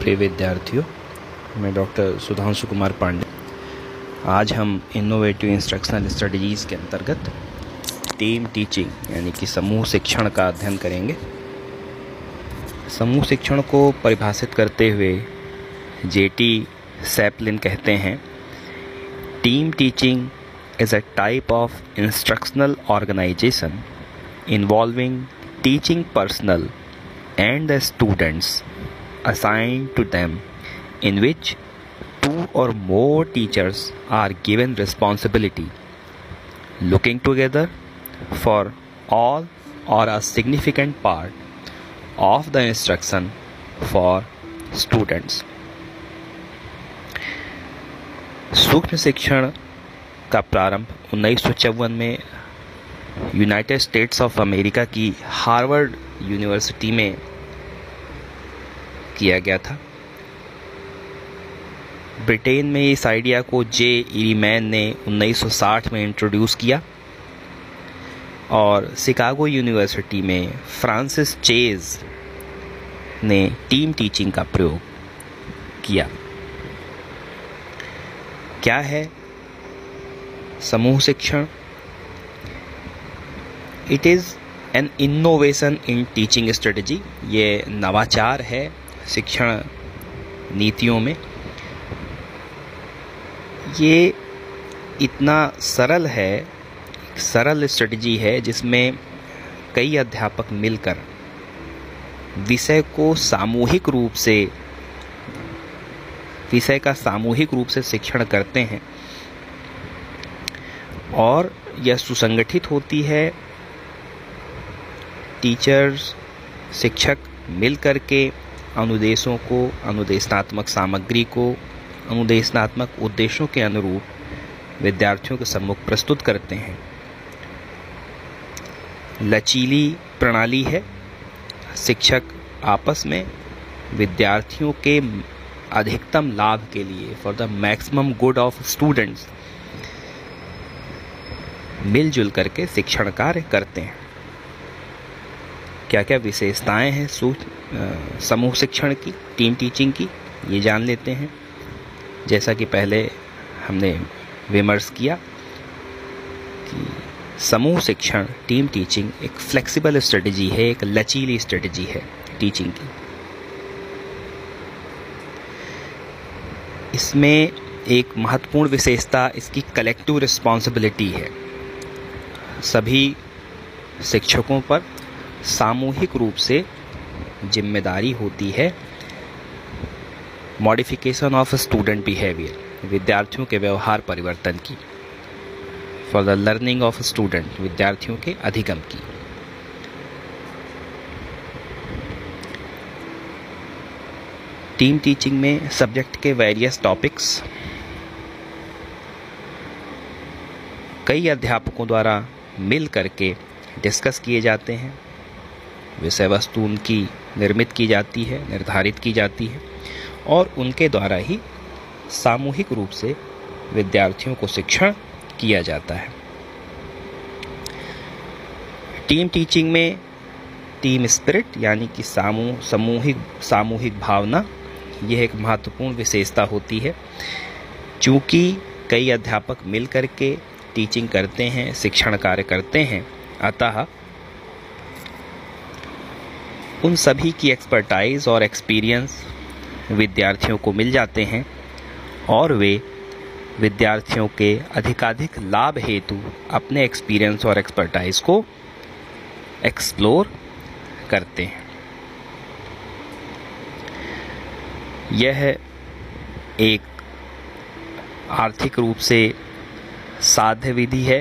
प्रिय विद्यार्थियों, मैं डॉक्टर सुधांशु कुमार पांडे। आज हम इनोवेटिव इंस्ट्रक्शनल स्ट्रेटजीज़ के अंतर्गत टीम टीचिंग यानी कि समूह शिक्षण का अध्ययन करेंगे। समूह शिक्षण को परिभाषित करते हुए जेटी सैपलिन कहते हैं team teaching is a type of instructional organisation involving teaching personnel and the students assigned to them in which two or more teachers are given responsibility looking together for all or a significant part of the instruction for students सूक्ष्म शिक्षण का प्रारंभ उन्नीस में United States of America की Harvard university में किया गया था। ब्रिटेन में इस आइडिया को जे इरीमैन ने 1960 में इंट्रोड्यूस किया और शिकागो यूनिवर्सिटी में फ्रांसिस चेज ने टीम टीचिंग का प्रयोग किया। क्या है समूह शिक्षण? It is an innovation in teaching strategy ये नवाचार है। शिक्षण नीतियों में, ये इतना सरल है सरल स्ट्रेटजी है जिसमें कई अध्यापक मिलकर विषय को सामूहिक रूप से, विषय का सामूहिक रूप से शिक्षण करते हैं और यह सुसंगठित होती है। टीचर्स, शिक्षक मिल कर के अनुदेशों को, अनुदेशनात्मक सामग्री को, अनुदेशनात्मक उद्देश्यों के अनुरूप विद्यार्थियों के सम्मुख प्रस्तुत करते हैं। लचीली प्रणाली है। शिक्षक आपस में विद्यार्थियों के अधिकतम लाभ के लिए for the maximum good of students मिलजुल करके शिक्षण कार्य करते हैं। क्या क्या विशेषताएँ हैं समूह शिक्षण की टीम टीचिंग की, ये जान लेते हैं। जैसा कि पहले हमने विमर्श किया कि समूह शिक्षण टीम टीचिंग एक फ्लेक्सिबल स्ट्रेटजी है, एक लचीली स्ट्रेटजी है टीचिंग की। इसमें एक महत्वपूर्ण विशेषता इसकी कलेक्टिव रिस्पॉन्सिबिलिटी है। सभी शिक्षकों पर सामूहिक रूप से ज़िम्मेदारी होती है। मॉडिफिकेशन ऑफ़ स्टूडेंट बिहेवियर विद्यार्थियों के व्यवहार परिवर्तन की। For the learning of student विद्यार्थियों के अधिगम की। टीम टीचिंग में सब्जेक्ट के वेरियस टॉपिक्स कई अध्यापकों द्वारा मिल करके डिस्कस किए जाते हैं। विषय वस्तु उनकी निर्मित की जाती है, निर्धारित की जाती है और उनके द्वारा ही सामूहिक रूप से विद्यार्थियों को शिक्षण किया जाता है। टीम टीचिंग में टीम स्पिरिट यानी कि सामूह सामूहिक सामूहिक भावना, यह एक महत्वपूर्ण विशेषता होती है। चूँकि कई अध्यापक मिल करके टीचिंग करते हैं, शिक्षण कार्य करते हैं, अतः उन सभी की एक्सपर्टाइज और एक्सपीरियंस विद्यार्थियों को मिल जाते हैं और वे विद्यार्थियों के अधिकाधिक लाभ हेतु अपने एक्सपीरियंस और एक्सपर्टाइज को एक्सप्लोर करते हैं। यह एक आर्थिक रूप से साध्य विधि है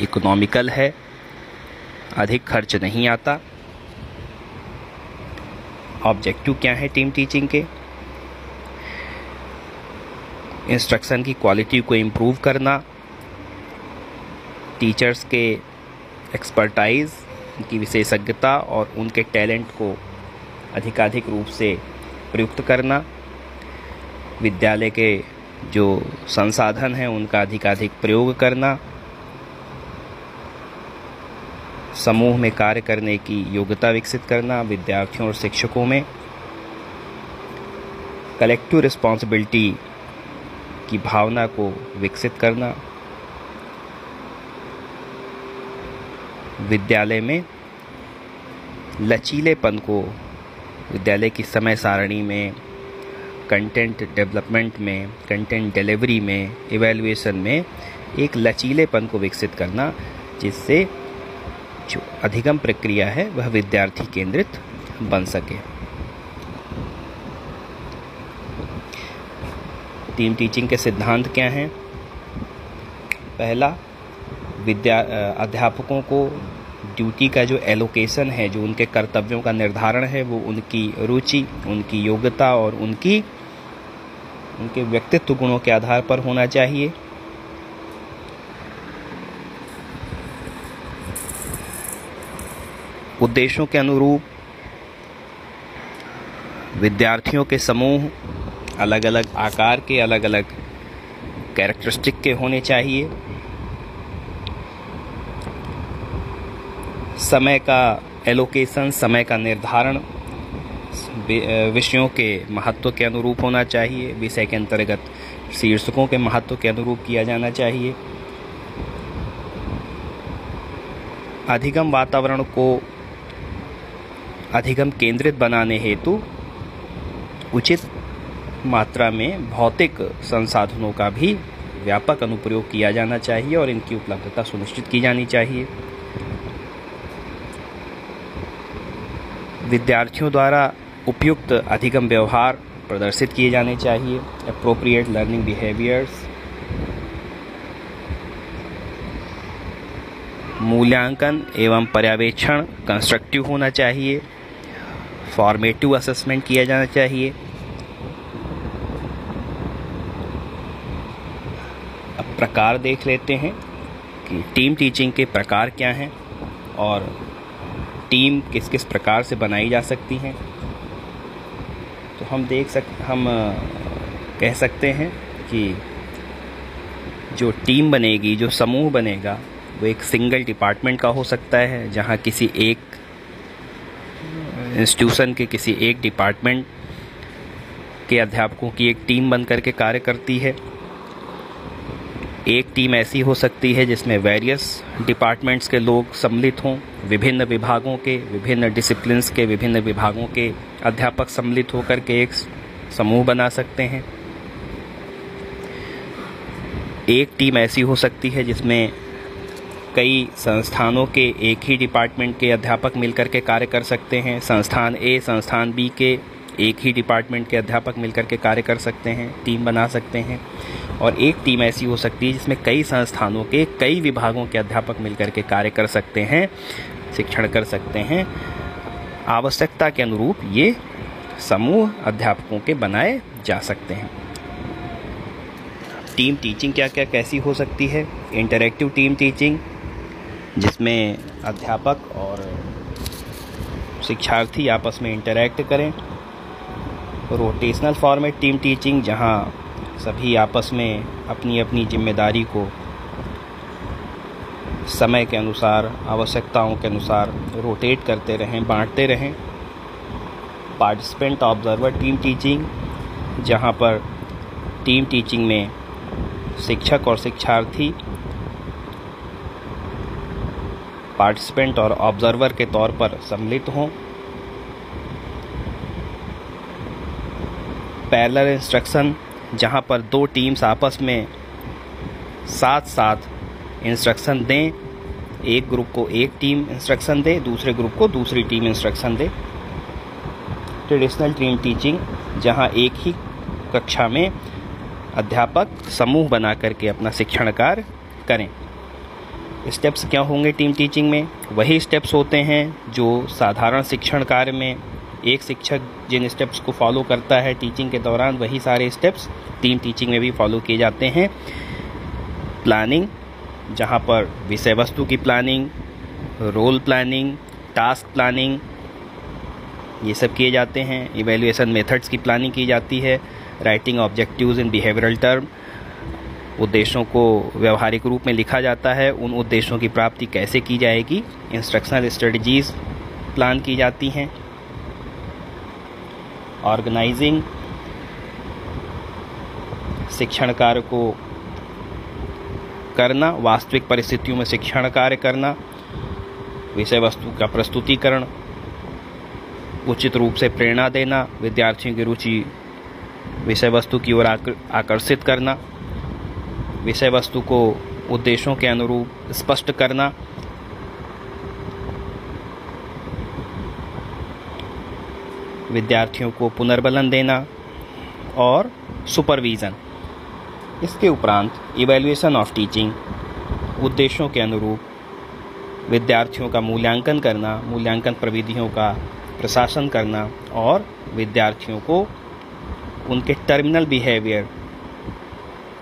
इकोनॉमिकल है, अधिक खर्च नहीं आता। ऑब्जेक्टिव क्या है टीम टीचिंग के? इंस्ट्रक्शन की क्वालिटी को इम्प्रूव करना टीचर्स के एक्सपर्टाइज उनकी विशेषज्ञता और उनके टैलेंट को अधिकाधिक रूप से प्रयुक्त करना, विद्यालय के जो संसाधन हैं उनका अधिकाधिक प्रयोग करना समूह में कार्य करने की योग्यता विकसित करना, विद्यार्थियों और शिक्षकों में कलेक्टिव रिस्पॉन्सिबिलिटी की भावना को विकसित करना, विद्यालय में लचीलेपन को, विद्यालय की समय सारणी में कंटेंट डेवलपमेंट में कंटेंट डिलीवरी में इवेलुएशन में एक लचीलेपन को विकसित करना, जिससे जो अधिगम प्रक्रिया है, वह विद्यार्थी केंद्रित बन सके। टीम टीचिंग के सिद्धांत क्या हैं? पहला, विद्या अध्यापकों को ड्यूटी का जो एलोकेशन है, जो उनके कर्तव्यों का निर्धारण है, वो उनकी रुचि, उनकी योग्यता और उनकी, उनके व्यक्तित्व गुणों के आधार पर होना चाहिए। उद्देश्यों के अनुरूप, विद्यार्थियों के समूह अलग अलग आकार के अलग अलग कैरेक्टरिस्टिक के होने चाहिए। समय का एलोकेशन समय का निर्धारण विषयों के महत्व के अनुरूप होना चाहिए। विषय के अंतर्गत शीर्षकों के महत्व के अनुरूप किया जाना चाहिए। अधिगम वातावरण को अधिगम केंद्रित बनाने हेतु उचित मात्रा में भौतिक संसाधनों का भी व्यापक अनुप्रयोग किया जाना चाहिए और इनकी उपलब्धता सुनिश्चित की जानी चाहिए। विद्यार्थियों द्वारा उपयुक्त अधिगम व्यवहार प्रदर्शित किए जाने चाहिए। अप्रोप्रिएट लर्निंग बिहेवियर्स मूल्यांकन एवं पर्यवेक्षण कंस्ट्रक्टिव होना चाहिए। फॉर्मेटिव असेसमेंट किया जाना चाहिए। अब प्रकार देख लेते हैं कि टीम टीचिंग के प्रकार क्या हैं और टीम किस किस प्रकार से बनाई जा सकती हैं। तो हम देख सक, हम कह सकते हैं कि जो टीम बनेगी, जो समूह बनेगा, वो एक सिंगल डिपार्टमेंट का हो सकता है, जहाँ किसी एक इंस्टीट्यूशन के किसी एक डिपार्टमेंट के अध्यापकों की एक टीम बन करके कार्य करती है। एक टीम ऐसी हो सकती है जिसमें वेरियस डिपार्टमेंट्स के लोग सम्मिलित हों, विभिन्न विभागों के, विभिन्न डिसिप्लिन्स के, विभिन्न विभागों के अध्यापक सम्मिलित होकर के एक समूह बना सकते हैं। एक टीम ऐसी हो सकती है जिसमें कई संस्थानों के एक ही डिपार्टमेंट के अध्यापक मिलकर के कार्य कर सकते हैं। संस्थान ए संस्थान बी के एक ही डिपार्टमेंट के अध्यापक मिलकर के कार्य कर सकते हैं टीम बना सकते हैं। और एक टीम ऐसी हो सकती है जिसमें कई संस्थानों के, कई विभागों के अध्यापक मिलकर के कार्य कर सकते हैं, शिक्षण कर सकते हैं। आवश्यकता के अनुरूप ये समूह अध्यापकों के बनाए जा सकते हैं। टीम टीचिंग क्या क्या कैसी हो सकती है? इंटरेक्टिव टीम टीचिंग जिसमें अध्यापक और शिक्षार्थी आपस में इंटरेक्ट करें। रोटेशनल फॉर्मेट टीम टीचिंग जहाँ सभी आपस में अपनी अपनी ज़िम्मेदारी को समय के अनुसार, आवश्यकताओं के अनुसार रोटेट करते रहें, बांटते रहें। पार्टिसिपेंट ऑब्जर्वर टीम टीचिंग जहाँ पर टीम टीचिंग में शिक्षक और शिक्षार्थी पार्टिसिपेंट और ऑब्जर्वर के तौर पर सम्मिलित हों। पैरेलल इंस्ट्रक्शन, जहाँ पर दो टीम्स आपस में साथ साथ इंस्ट्रक्शन दें। एक ग्रुप को एक टीम इंस्ट्रक्शन दे, दूसरे ग्रुप को दूसरी टीम इंस्ट्रक्शन दे। ट्रेडिशनल टीम टीचिंग, जहाँ एक ही कक्षा में अध्यापक समूह बना करके अपना शिक्षण कार्य करें। स्टेप्स क्या होंगे टीम टीचिंग में? वही स्टेप्स होते हैं जो साधारण शिक्षण कार्य में एक शिक्षक जिन स्टेप्स को फॉलो करता है टीचिंग के दौरान, वही सारे स्टेप्स टीम टीचिंग में भी फॉलो किए जाते हैं। प्लानिंग, जहाँ पर विषय वस्तु की planning, role planning, task planning, ये सब किए जाते हैं। इवेल्युएशन मेथड्स की प्लानिंग की जाती है। Writing objectives in behavioural term उद्देश्यों को व्यवहारिक रूप में लिखा जाता है। उन उद्देश्यों की प्राप्ति कैसे की जाएगी? इंस्ट्रक्शनल स्ट्रेटजीज प्लान की जाती हैं। ऑर्गेनाइजिंग शिक्षण कार्य को करना, वास्तविक परिस्थितियों में शिक्षण कार्य करना विषय वस्तु का प्रस्तुतिकरण, उचित रूप से प्रेरणा देना, विद्यार्थियों की रुचि विषय वस्तु की ओर आकर्षित करना विषय वस्तु को उद्देश्यों के अनुरूप स्पष्ट करना। विद्यार्थियों को पुनर्बलन देना और सुपरविज़न। इसके उपरांत इवैल्यूएशन ऑफ़ टीचिंग उद्देश्यों के अनुरूप विद्यार्थियों का मूल्यांकन करना, मूल्यांकन प्रविधियों का प्रशासन करना और विद्यार्थियों को उनके टर्मिनल बिहेवियर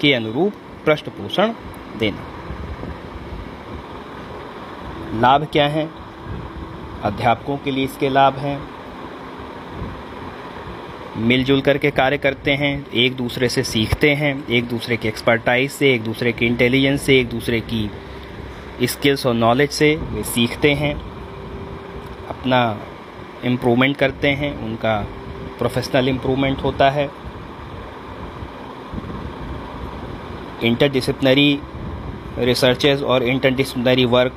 के अनुरूप पृष्ठ पोषण देना। लाभ क्या है? अध्यापकों के लिए इसके लाभ हैं। मिलजुल करके कार्य करते हैं, एक दूसरे से सीखते हैं, एक दूसरे की एक्सपर्टाइज से, एक दूसरे की इंटेलिजेंस से, एक दूसरे की स्किल्स और नॉलेज से वे सीखते हैं, अपना इम्प्रूवमेंट करते हैं, उनका प्रोफेशनल इम्प्रूवमेंट होता है। इंटरडिसिप्लिनरी रिसर्चेज और इंटरडिसिप्लिनरी वर्क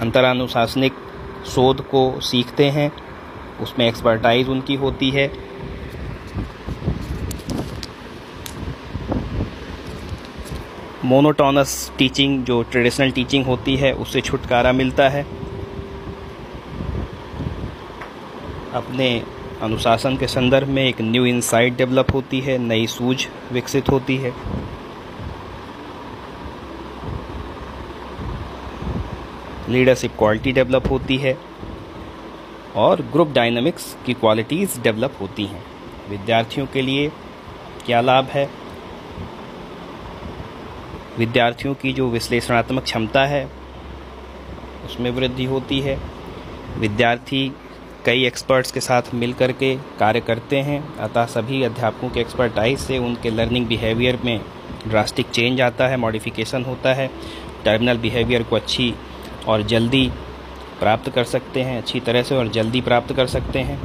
अंतरानुशासनिक शोध को सीखते हैं। उसमें एक्सपर्टाइज उनकी होती है। मोनोटोनस टीचिंग जो ट्रेडिशनल टीचिंग होती है, उससे छुटकारा मिलता है। अपने अनुशासन के संदर्भ में एक न्यू इंसाइट डेवलप होती है, नई सूझ विकसित होती है। लीडरशिप क्वालिटी डेवलप होती है और ग्रुप डायनामिक्स की क्वालिटीज़ डेवलप होती हैं। विद्यार्थियों के लिए क्या लाभ है? विद्यार्थियों की जो विश्लेषणात्मक क्षमता है, उसमें वृद्धि होती है। विद्यार्थी कई एक्सपर्ट्स के साथ मिल के कार्य करते हैं, अतः सभी अध्यापकों के एक्सपर्टाइज से उनके लर्निंग बिहेवियर में ड्रास्टिक चेंज आता है मॉडिफिकेशन होता है। टर्मिनल बिहेवियर को अच्छी और जल्दी प्राप्त कर सकते हैं, अच्छी तरह से और जल्दी प्राप्त कर सकते हैं।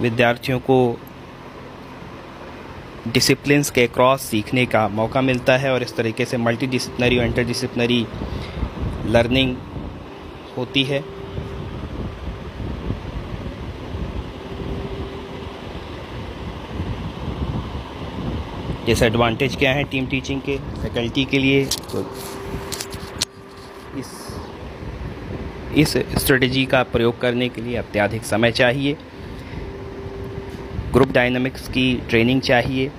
विद्यार्थियों को डिसिप्लिन्स के क्रॉस सीखने का मौका मिलता है और इस तरीके से मल्टी डिसिप्लिनरी और इंटर डिसिप्लिनरी लर्निंग होती है। डिसएडवांटेज क्या है टीम टीचिंग के? फैकल्टी के लिए तो इस इस स्ट्रेटजी का प्रयोग करने के लिए अत्याधिक समय चाहिए। ग्रुप डायनामिक्स की ट्रेनिंग चाहिए।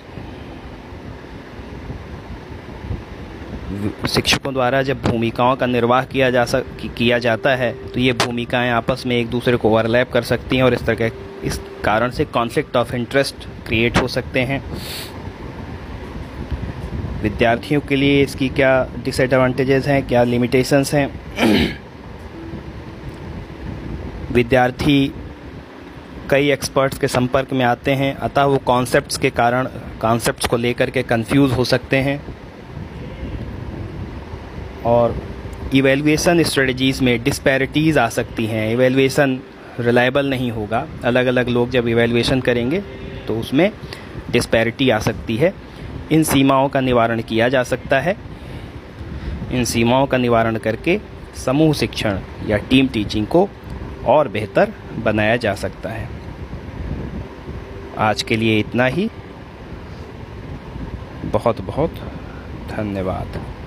शिक्षकों द्वारा जब भूमिकाओं का निर्वाह किया जा सक किया जाता है तो ये भूमिकाएँ आपस में एक दूसरे को ओवरलैप कर सकती हैं और इस तरह के, इस कारण से कॉन्फ्लिक्ट ऑफ़ इंटरेस्ट क्रिएट हो सकते हैं। विद्यार्थियों के लिए इसकी क्या डिसएडवांटेजेस हैं, क्या लिमिटेशंस हैं? विद्यार्थी कई एक्सपर्ट्स के संपर्क में आते हैं, अतः वो कॉन्सेप्ट्स के कारण कॉन्सेप्ट्स को लेकर के कंफ्यूज हो सकते हैं। और इवेलुएसन स्ट्रेटजीज़ में डिस्पैरिटीज़ आ सकती हैं। इवेलुएसन रिलायबल नहीं होगा। अलग अलग लोग जब इवेलुएशन करेंगे तो उसमें डिस्पैरिटी आ सकती है। इन सीमाओं का निवारण किया जा सकता है। इन सीमाओं का निवारण करके समूह शिक्षण या टीम टीचिंग को और बेहतर बनाया जा सकता है। आज के लिए इतना ही। बहुत बहुत धन्यवाद।